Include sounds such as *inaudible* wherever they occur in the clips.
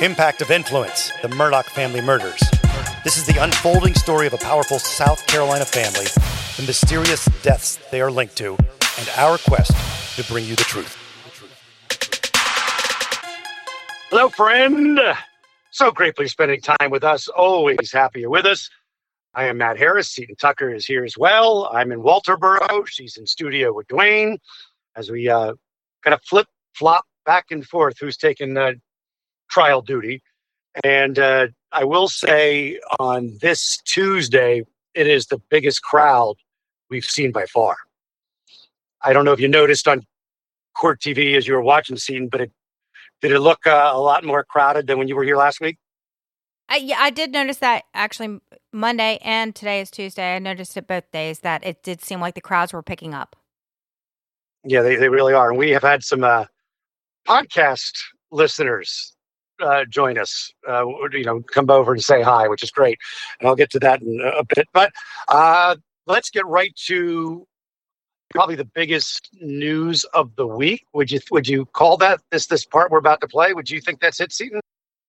Impact of Influence The Murdaugh Family Murders. This is the unfolding story of a powerful South Carolina family, the mysterious deaths they are linked to, and our quest to bring you the truth. Hello, friend. So grateful you're spending time with us. Always happy you're with us. I am Matt Harris. Seton Tucker is here as well. I'm in Walterboro. She's in studio with Dwayne as we uh, kind of flip flop back and forth who's taking uh, trial duty. And uh, I will say on this Tuesday, it is the biggest crowd we've seen by far. I don't know if you noticed on court TV as you were watching the scene, but it did it look uh, a lot more crowded than when you were here last week? I, yeah, I did notice that actually Monday and today is Tuesday. I noticed it both days that it did seem like the crowds were picking up. Yeah, they, they really are. And we have had some uh, podcast listeners uh, join us, uh, you know, come over and say hi, which is great. And I'll get to that in a bit. But uh, let's get right to probably the biggest news of the week. Would you would you call that this this part we're about to play? Would you think that's it, Seton?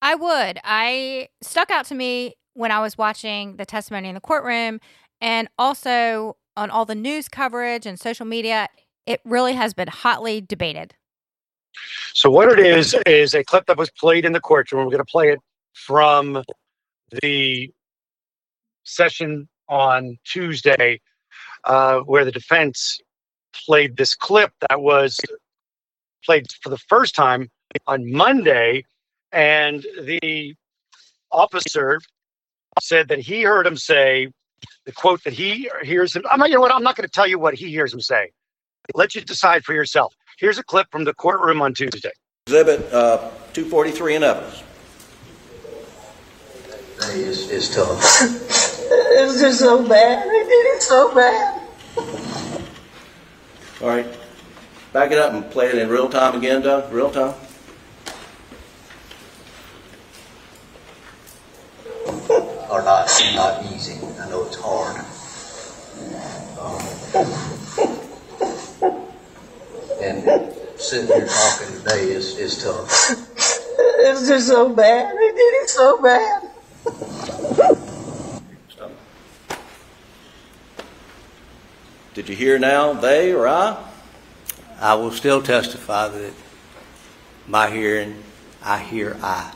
I would. I stuck out to me when I was watching the testimony in the courtroom and also on all the news coverage and social media. It really has been hotly debated. So what it is is a clip that was played in the courtroom. We're going to play it from the session on Tuesday, uh, where the defense played this clip that was played for the first time on Monday, and the officer said that he heard him say the quote that he hears him. I'm not, you know what? I'm not going to tell you what he hears him say. Let you decide for yourself. Here's a clip from the courtroom on Tuesday. Exhibit uh, 243 and evidence. It is is tough. *laughs* it's just so bad. They did it so bad. All right. Back it up and play it in real time again, Doug. Real time. *laughs* Are not not easy. I know it's hard. Um, and sitting here talking today is, is tough. It's just so bad. They did it so bad. Stop. Did you hear now, they or I? I will still testify that my hearing, I hear I.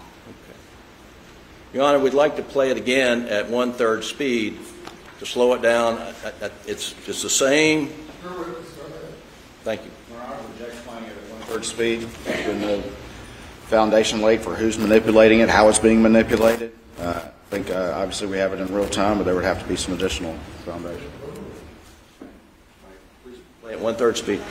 Your Honor, we'd like to play it again at one third speed to slow it down. Uh, uh, It's just the same. Thank you. Speed. There's no foundation laid for who's manipulating it, how it's being manipulated. Uh, I think uh, obviously we have it in real time, but there would have to be some additional foundation. Play at one third speed.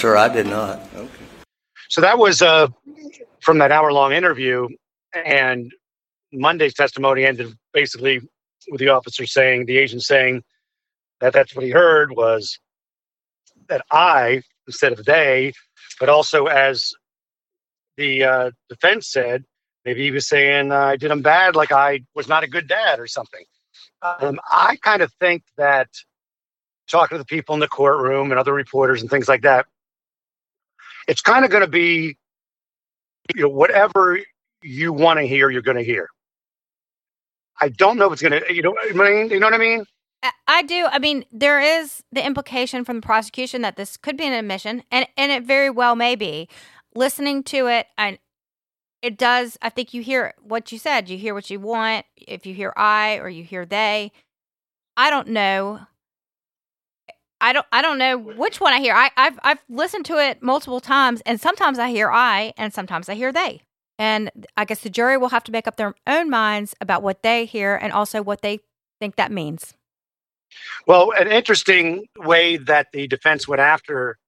Sir, I did not. Okay. So that was uh, from that hour long interview. And Monday's testimony ended basically with the officer saying, the agent saying that that's what he heard was that I instead of they, but also as the uh, defense said, maybe he was saying uh, I did him bad, like I was not a good dad or something. Um, I kind of think that talking to the people in the courtroom and other reporters and things like that, it's kind of going to be, you know, whatever you want to hear, you're going to hear. I don't know if it's going to, you know, I mean, you know what I mean? I- do. I mean, there is the implication from the prosecution that this could be an admission, and and it very well may be. Listening to it, and it does. I think you hear what you said. You hear what you want. If you hear I or you hear they, I don't know. I don't. I don't know which one I hear. I, I've I've listened to it multiple times, and sometimes I hear I, and sometimes I hear they. And I guess the jury will have to make up their own minds about what they hear and also what they think that means? Well, an interesting way that the defense went after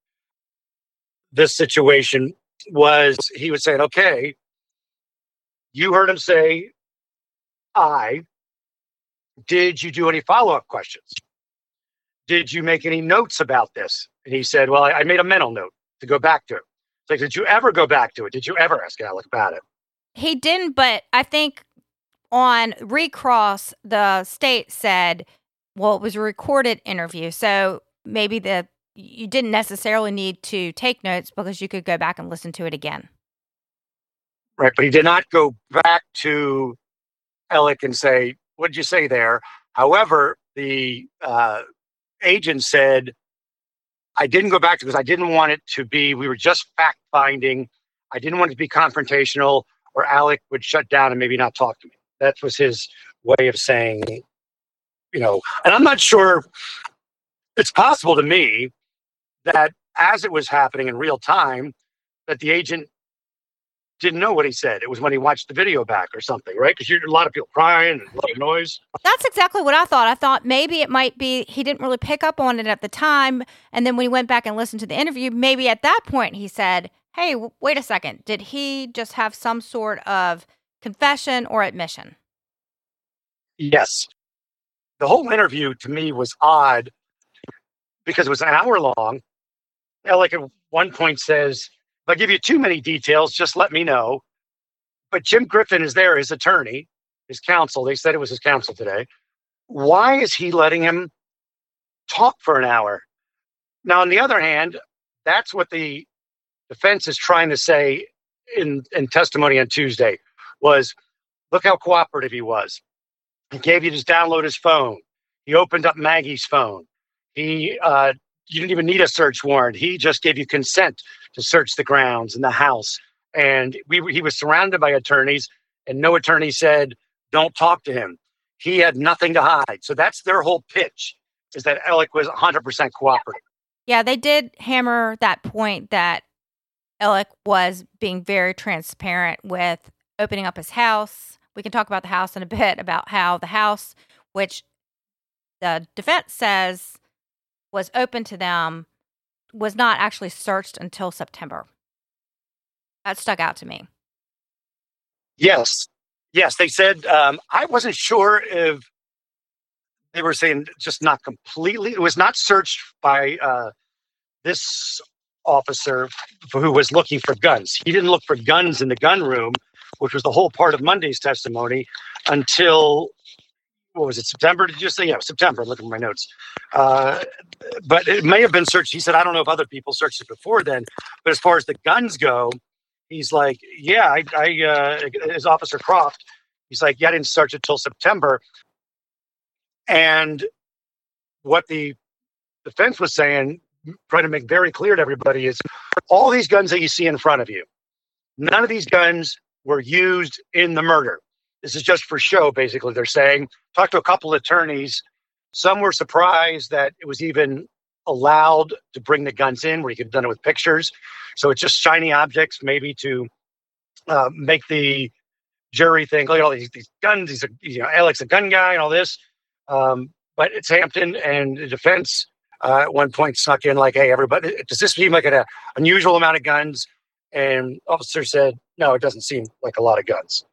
this situation was he was saying, okay, you heard him say, I. Did you do any follow up questions? Did you make any notes about this? And he said, well, I, I made a mental note to go back to it. It's like, did you ever go back to it? Did you ever ask Alex about it? He didn't, but I think on recross, the state said, well, it was a recorded interview. So maybe the you didn't necessarily need to take notes because you could go back and listen to it again. Right. But he did not go back to Alex and say, what did you say there? However, the uh, agent said, I didn't go back to because I didn't want it to be, we were just fact finding. I didn't want it to be confrontational or Alex would shut down and maybe not talk to me. That was his way of saying, you know, and I'm not sure it's possible to me that as it was happening in real time, that the agent didn't know what he said. It was when he watched the video back or something, right? Because you hear a lot of people crying and a lot of noise. That's exactly what I thought. I thought maybe it might be he didn't really pick up on it at the time, and then when he went back and listened to the interview, maybe at that point he said, "Hey, w- wait a second. Did he just have some sort of confession or admission?" Yes. The whole interview to me was odd because it was an hour long. Alex at one point says, if I give you too many details, just let me know. But Jim Griffin is there, his attorney, his counsel. They said it was his counsel today. Why is he letting him talk for an hour? Now, on the other hand, that's what the defense is trying to say in, in testimony on Tuesday was look how cooperative he was. He gave you to download his phone. He opened up Maggie's phone. He uh, you didn't even need a search warrant. He just gave you consent to search the grounds and the house. And we he was surrounded by attorneys, and no attorney said, "Don't talk to him." He had nothing to hide. So that's their whole pitch: is that Alex was 100% cooperative. Yeah, they did hammer that point that Alex was being very transparent with opening up his house. We can talk about the house in a bit about how the house, which the defense says was open to them was not actually searched until September. That stuck out to me. Yes, yes, they said. Um, I wasn't sure if they were saying just not completely. It was not searched by uh, this officer who was looking for guns. He didn't look for guns in the gun room, which was the whole part of Monday's testimony, until what was it, September? Did you say? Yeah, September. I'm looking at my notes. Uh, but it may have been searched. He said, I don't know if other people searched it before then. But as far as the guns go, he's like, yeah, I, I uh, as Officer Croft, he's like, yeah, I didn't search it till September. And what the defense was saying, trying to make very clear to everybody, is all these guns that you see in front of you, none of these guns were used in the murder. This is just for show, basically. They're saying, talked to a couple attorneys. Some were surprised that it was even allowed to bring the guns in, where you could have done it with pictures. So it's just shiny objects, maybe to uh, make the jury think, look at all these, these guns. He's you know, Alex a gun guy and all this. Um, but it's Hampton, and the defense uh, at one point snuck in like, "Hey, everybody, does this seem like an unusual amount of guns?" And officer said, "No, it doesn't seem like a lot of guns."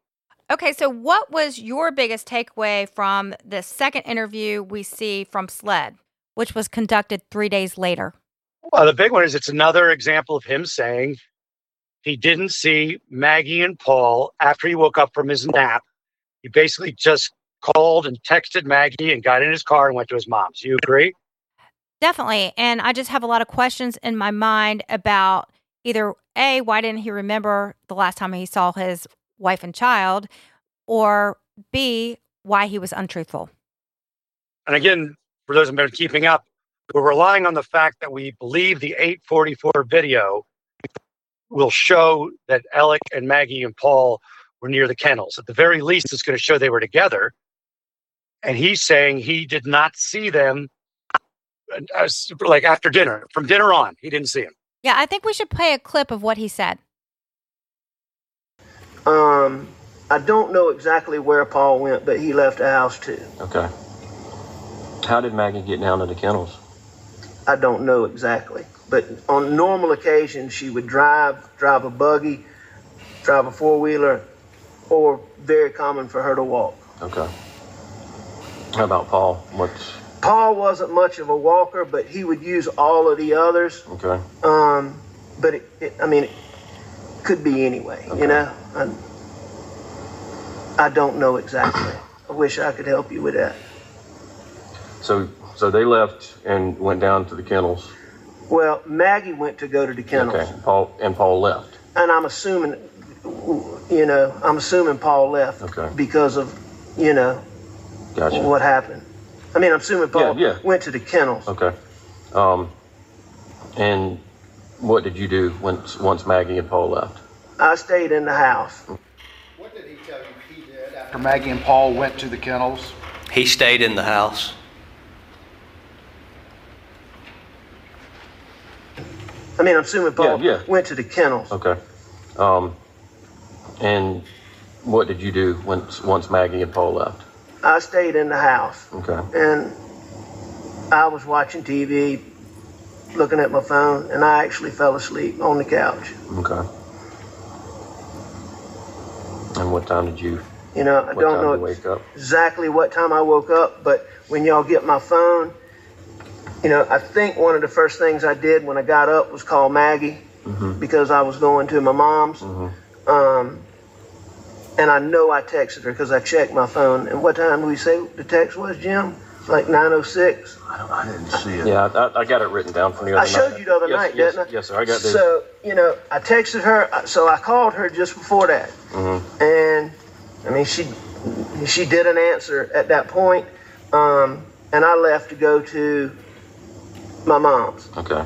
Okay, so what was your biggest takeaway from the second interview we see from SLED, which was conducted three days later? Well, the big one is it's another example of him saying he didn't see Maggie and Paul after he woke up from his nap. He basically just called and texted Maggie and got in his car and went to his mom's. You agree? Definitely. And I just have a lot of questions in my mind about either A, why didn't he remember the last time he saw his wife and child, or B, why he was untruthful. And again, for those who've been keeping up, we're relying on the fact that we believe the 844 video will show that Alex and Maggie and Paul were near the kennels. At the very least, it's going to show they were together. And he's saying he did not see them uh, as, like after dinner, from dinner on. He didn't see him. Yeah, I think we should play a clip of what he said. Um, I don't know exactly where Paul went, but he left the house too. Okay. How did Maggie get down to the kennels? I don't know exactly. But on normal occasions, she would drive, drive a buggy, drive a four wheeler, or very common for her to walk. Okay. How about Paul? What's Paul wasn't much of a walker, but he would use all of the others. okay? Um, but it, it, I mean, it could be anyway. Okay. You know, I, I don't know exactly. I wish I could help you with that. So so they left and went down to the kennels. Well, Maggie went to go to the kennels, Okay. Paul and Paul left. and I'm assuming, you know, I'm assuming Paul left Okay. because of, you know, Gotcha. what happened. I mean, I'm assuming Paul Yeah, yeah. went to the kennels. Okay. Um, and what did you do once once Maggie and Paul left? I stayed in the house. What did he tell you he did after Maggie and Paul went to the kennels? He stayed in the house. I mean, I'm assuming Paul Yeah, yeah. went to the kennels. Okay. Um, and what did you do once once Maggie and Paul left? I stayed in the house. Okay. and I was watching TV, looking at my phone, and I actually fell asleep on the couch. Okay. And what time did you? You know, I don't know exactly what time I woke up, but when y'all get my phone, you know, I think one of the first things I did when I got up was call Maggie because I was going to my mom's. Um, and I know I texted her because I checked my phone. And what time did we say the text was, Jim? Like 906. I didn't see it. Yeah, I, I got it written down from the other night. I showed you the other yes, night, yes, didn't I? Yes, sir. I got the. So, you know, I texted her, uh, so I called her just before that. Mm-hmm. And, I mean, she she didn't answer at that point. Um, and I left to go to my mom's. okay.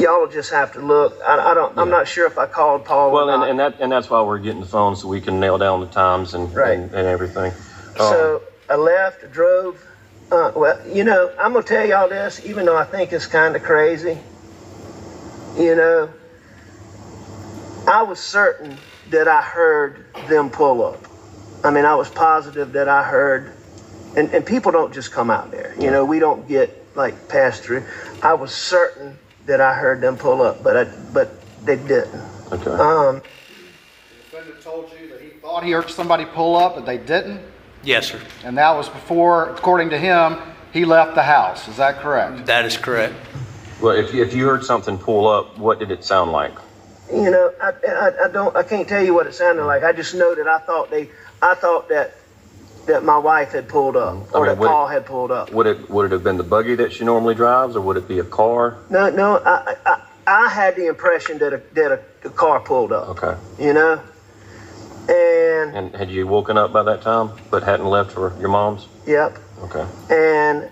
Y'all just have to look. I, I don't. I'm not sure if I called Paul. Well, or and, not. and that and that's why we're getting the phone so we can nail down the times and Right. and, and everything. Um, So I left, drove. Uh, well, you know, I'm gonna tell y'all this, even though I think it's kind of crazy. You know, I was certain that I heard them pull up. I mean, I was positive that I heard, and, and people don't just come out there. You know, we don't get like passed through. I was certain that I heard them pull up, but I, but they didn't. okay. Um, defendant told you that he thought he heard somebody pull up, but they didn't? Yes, sir. And that was before, according to him, he left the house. Is that correct? That is correct. well, if you, if you heard something pull up, what did it sound like? You know, I, I, I don't, I can't tell you what it sounded like. I just know that I thought they, I thought that, that my wife had pulled up, I or mean, that would it- Paul had pulled up. Would it would it have been the buggy that she normally drives, or would it be a car? No, no, I, I, I had the impression that a, that a, a car pulled up. Okay. You know, and And had you woken up by that time, but hadn't left for your mom's? yep, Okay. and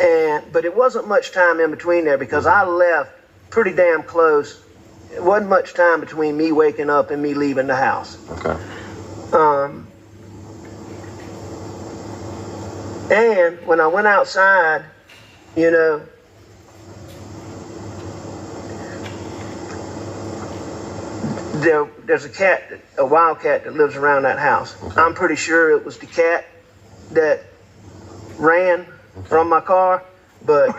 and but it wasn't much time in between there because I left pretty damn close. It wasn't much time between me waking up and me leaving the house. Okay. Um, and when I went outside, you know, there, there's a cat, a wild cat that lives around that house. I'm pretty sure it was the cat that ran from my car, but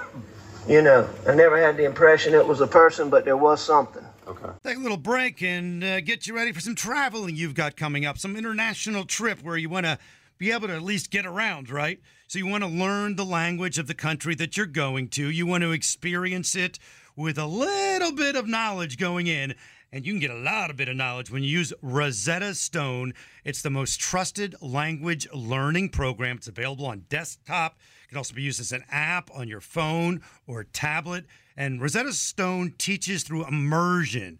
you know, I never had the impression it was a person, but there was something. Okay. Take a little break and uh, get you ready for some traveling you've got coming up, some international trip where you want to be able to at least get around, right? So you want to learn the language of the country that you're going to. You want to experience it with a little bit of knowledge going in. And you can get a lot of bit of knowledge when you use Rosetta Stone. It's the most trusted language learning program. It's available on desktop. It can also be used as an app on your phone or tablet. And Rosetta Stone teaches through immersion.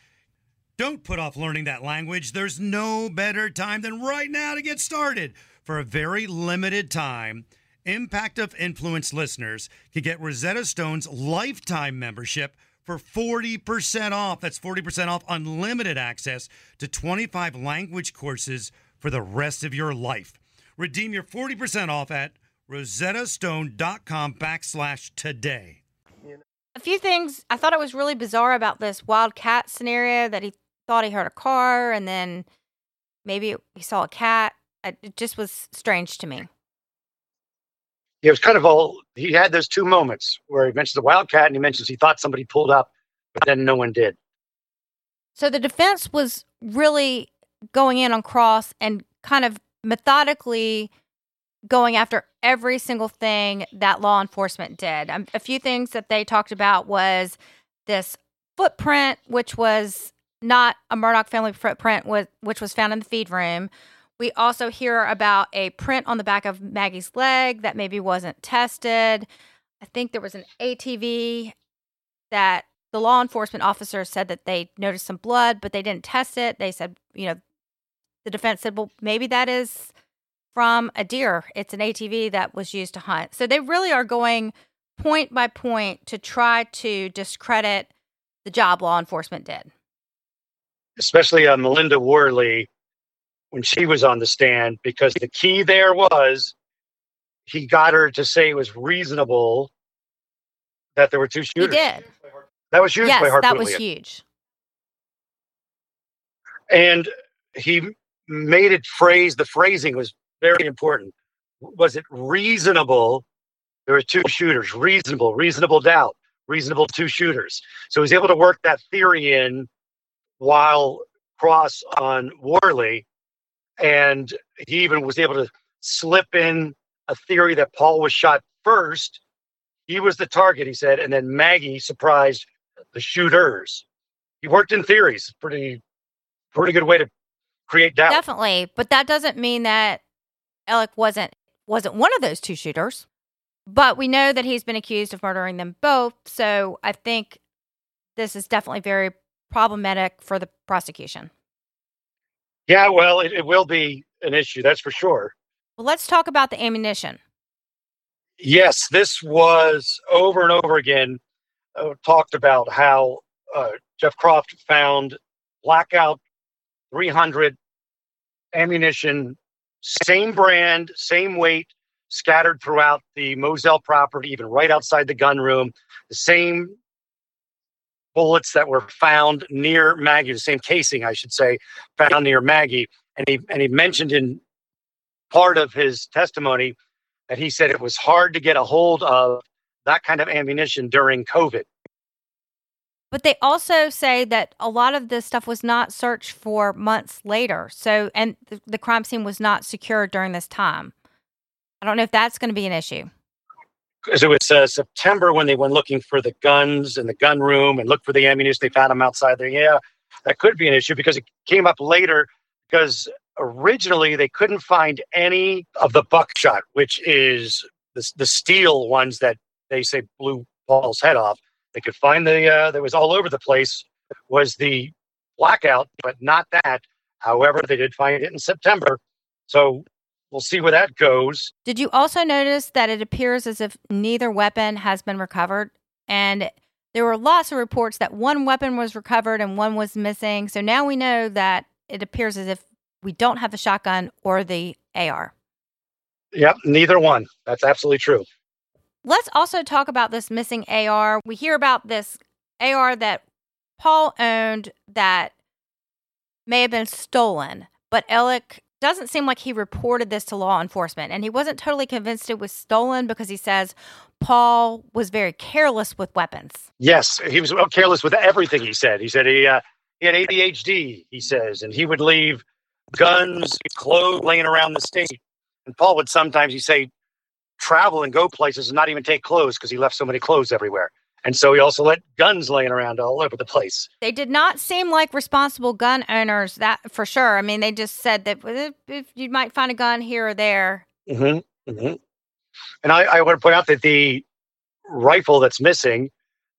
Don't put off learning that language. There's no better time than right now to get started. For a very limited time, Impact of Influence listeners can get Rosetta Stone's lifetime membership for 40% off. That's 40% off unlimited access to 25 language courses for the rest of your life. Redeem your 40% off at rosettastone.com backslash today. A few things I thought it was really bizarre about this wildcat scenario that he thought he heard a car and then maybe he saw a cat. It just was strange to me. It was kind of all, he had those two moments where he mentions the wildcat and he mentions he thought somebody pulled up, but then no one did. So the defense was really going in on Cross and kind of methodically going after every single thing that law enforcement did. Um, a few things that they talked about was this footprint, which was not a Murdaugh family footprint, which was found in the feed room. We also hear about a print on the back of Maggie's leg that maybe wasn't tested. I think there was an ATV that the law enforcement officer said that they noticed some blood, but they didn't test it. They said, you know, the defense said, well, maybe that is from a deer. It's an ATV that was used to hunt. So they really are going point by point to try to discredit the job law enforcement did. Especially uh, Melinda Worley when she was on the stand, because the key there was he got her to say it was reasonable that there were two shooters. He did. That was huge yes, that was huge. And he made it phrase, the phrasing was very important. Was it reasonable? There were two shooters, reasonable, reasonable doubt, reasonable two shooters. So he was able to work that theory in while cross on Worley. And he even was able to slip in a theory that Paul was shot first. He was the target, he said, and then Maggie surprised the shooters. He worked in theories. Pretty, pretty good way to create doubt. Definitely, but that doesn't mean that Alex wasn't wasn't one of those two shooters. But we know that he's been accused of murdering them both, so I think this is definitely very problematic for the prosecution. Yeah, well, it, it will be an issue, that's for sure. Well, let's talk about the ammunition. Yes, this was over and over again uh, talked about how uh, Jeff Croft found blackout 300 ammunition, same brand, same weight, scattered throughout the Moselle property, even right outside the gun room. The same bullets that were found near Maggie, the same casing, I should say, found near Maggie. And he and he mentioned in part of his testimony that he said it was hard to get a hold of that kind of ammunition during COVID. But they also say that a lot of this stuff was not searched for months later. So, and the, the crime scene was not secured during this time. I don't know if that's going to be an issue. Because it was uh, September when they went looking for the guns in the gun room and looked for the ammunition. They found them outside there. Yeah, that could be an issue because it came up later because originally they couldn't find any of the buckshot, which is the, the steel ones that they say blew Paul's head off. They could find the uh, that was all over the place was the blackout, but not that. However, they did find it in September, so we'll see where that goes. Did you also notice that it appears as if neither weapon has been recovered, and there were lots of reports that one weapon was recovered and one was missing. So now we know that it appears as if we don't have the shotgun or the AR. Yep, neither one. That's absolutely true. Let's also talk about this missing AR. We hear about this AR that Paul owned that may have been stolen, but Alex doesn't seem like he reported this to law enforcement. And he wasn't totally convinced it was stolen because he says Paul was very careless with weapons. Yes, he was careless with everything he said. He said he, uh, he had ADHD, he says, and he would leave guns, clothes laying around the state. And Paul would sometimes, he say, travel and go places and not even take clothes because he left so many clothes everywhere. And so he also let guns laying around all over the place. They did not seem like responsible gun owners, that for sure. I mean, they just said that you might find a gun here or there. Mm-hmm, mm-hmm. And I, I want to point out that the rifle that's missing,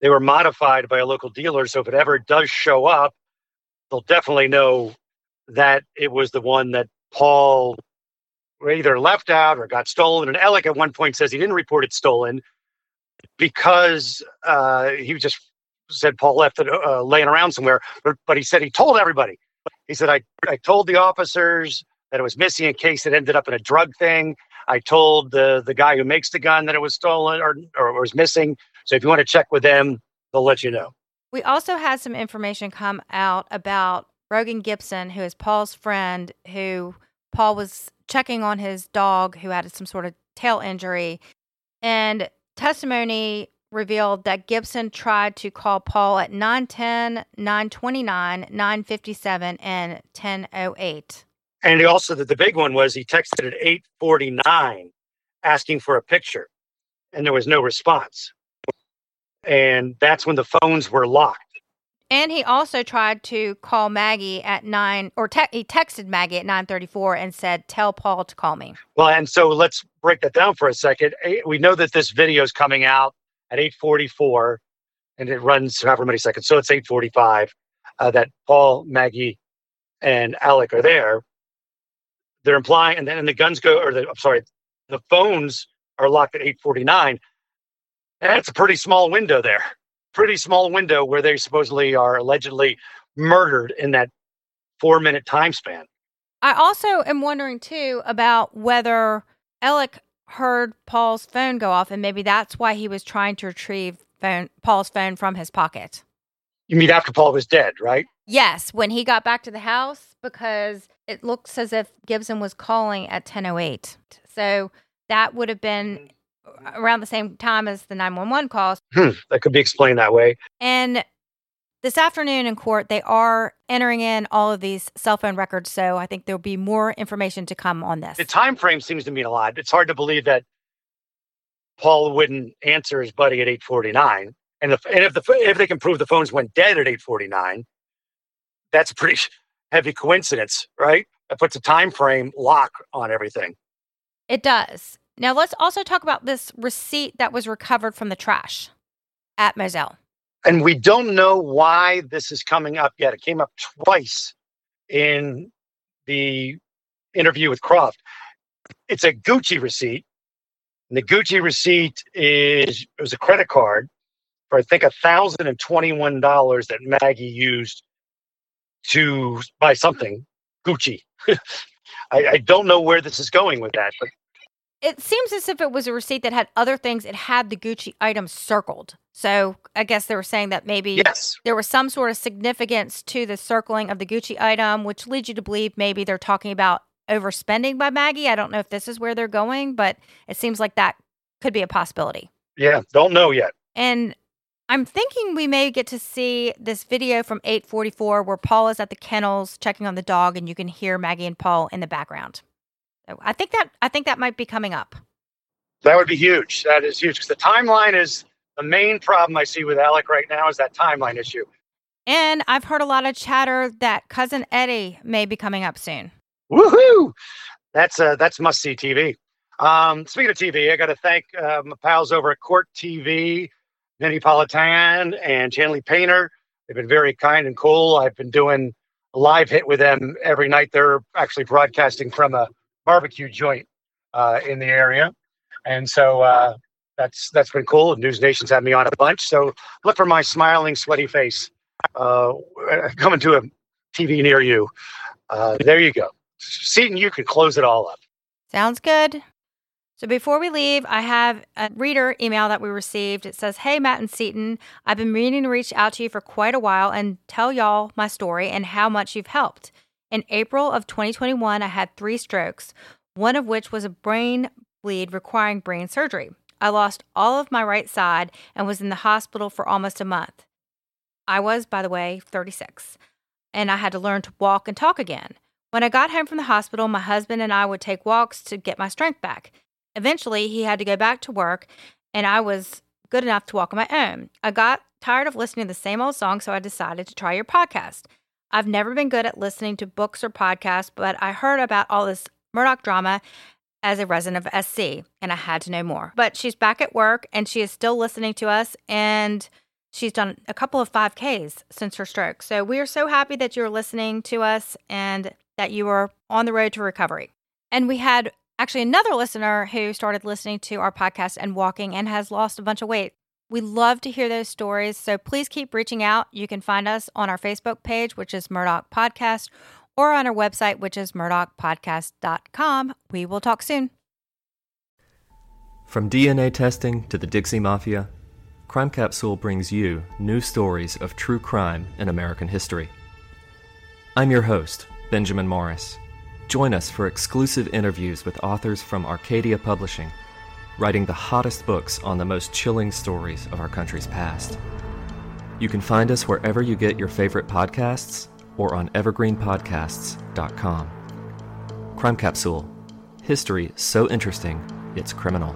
they were modified by a local dealer. So if it ever does show up, they'll definitely know that it was the one that Paul either left out or got stolen. And Alex at one point says he didn't report it stolen because uh, he just said Paul left it uh, laying around somewhere. But, but he said he told everybody. He said, I, I told the officers that it was missing in case it ended up in a drug thing. I told the, the guy who makes the gun that it was stolen or, or was missing. So if you want to check with them, they'll let you know. We also had some information come out about Rogan Gibson, who is Paul's friend, who Paul was checking on his dog who had some sort of tail injury. And testimony revealed that Gibson tried to call Paul at 910, 929, 957, and 1008. And he also, the, the big one was he texted at 849 asking for a picture, and there was no response. And that's when the phones were locked. And he also tried to call Maggie at nine, or te- he texted Maggie at nine thirty-four and said, "Tell Paul to call me." Well, and so let's break that down for a second. We know that this video is coming out at eight forty-four, and it runs however many seconds. So it's eight forty-five uh, that Paul, Maggie, and Alex are there. They're implying, and then and the guns go, or the I'm sorry, the phones are locked at eight forty-nine. That's a pretty small window there pretty small window where they supposedly are allegedly murdered in that four minute time span. I also am wondering too about whether Alex heard Paul's phone go off and maybe that's why he was trying to retrieve phone, Paul's phone from his pocket. You mean after Paul was dead, right? Yes, when he got back to the house because it looks as if Gibson was calling at 10:08. So that would have been around the same time as the 911 calls. Hmm, that could be explained that way. And this afternoon in court, they are entering in all of these cell phone records. So I think there'll be more information to come on this. The time frame seems to mean a lot. It's hard to believe that Paul wouldn't answer his buddy at 849. And if, and if the if they can prove the phones went dead at 849, that's a pretty heavy coincidence, right? That puts a time frame lock on everything. It does. Now, let's also talk about this receipt that was recovered from the trash at Moselle. And we don't know why this is coming up yet. It came up twice in the interview with Croft. It's a Gucci receipt. And the Gucci receipt is it was a credit card for I think thousand and twenty-one dollars that Maggie used to buy something Gucci. *laughs* I, I, don't know where this is going with that, but it seems as if it was a receipt that had other things. It had the Gucci item circled. So I guess they were saying that maybe yes. there was some sort of significance to the circling of the Gucci item, which leads you to believe maybe they're talking about overspending by Maggie. I don't know if this is where they're going, but it seems like that could be a possibility. Yeah, don't know yet. And I'm thinking we may get to see this video from 844 where Paul is at the kennels checking on the dog and you can hear Maggie and Paul in the background. I think that I think that might be coming up. That would be huge. That is huge because the timeline is the main problem I see with Alex right now is that timeline issue. And I've heard a lot of chatter that cousin Eddie may be coming up soon. Woohoo! That's uh, that's must see TV. Um, speaking of TV, I got to thank uh, my pals over at Court TV, Vinny Politan and Chanley Painter. They've been very kind and cool. I've been doing a live hit with them every night. They're actually broadcasting from a barbecue joint uh, in the area, and so uh, that's that's been cool. News Nation's had me on a bunch, so look for my smiling, sweaty face uh, *laughs* coming to a TV near you. Uh, there you go, Seton. You can close it all up. Sounds good. So before we leave, I have a reader email that we received. It says, Hey, Matt and Seton, I've been meaning to reach out to you for quite a while and tell y'all my story and how much you've helped. In April of 2021, I had three strokes, one of which was a brain bleed requiring brain surgery. I lost all of my right side and was in the hospital for almost a month. I was, by the way, 36, and I had to learn to walk and talk again. When I got home from the hospital, my husband and I would take walks to get my strength back. Eventually, he had to go back to work, and I was good enough to walk on my own. I got tired of listening to the same old song, so I decided to try your podcast. I've never been good at listening to books or podcasts, but I heard about all this Murdaugh drama as a resident of SC, and I had to know more. But she's back at work and she is still listening to us, and she's done a couple of 5Ks since her stroke. So we are so happy that you're listening to us and that you are on the road to recovery. And we had actually another listener who started listening to our podcast and walking and has lost a bunch of weight. We love to hear those stories. So please keep reaching out. You can find us on our Facebook page, which is Murdaugh Podcast, or on our website, which is murdaughpodcast.com. We will talk soon. From DNA testing to the Dixie Mafia, Crime Capsule brings you new stories of true crime in American history. I'm your host, Benjamin Morris. Join us for exclusive interviews with authors from Arcadia Publishing, writing the hottest books on the most chilling stories of our country's past. You can find us wherever you get your favorite podcasts or on evergreenpodcasts.com. Crime Capsule History so interesting, it's criminal.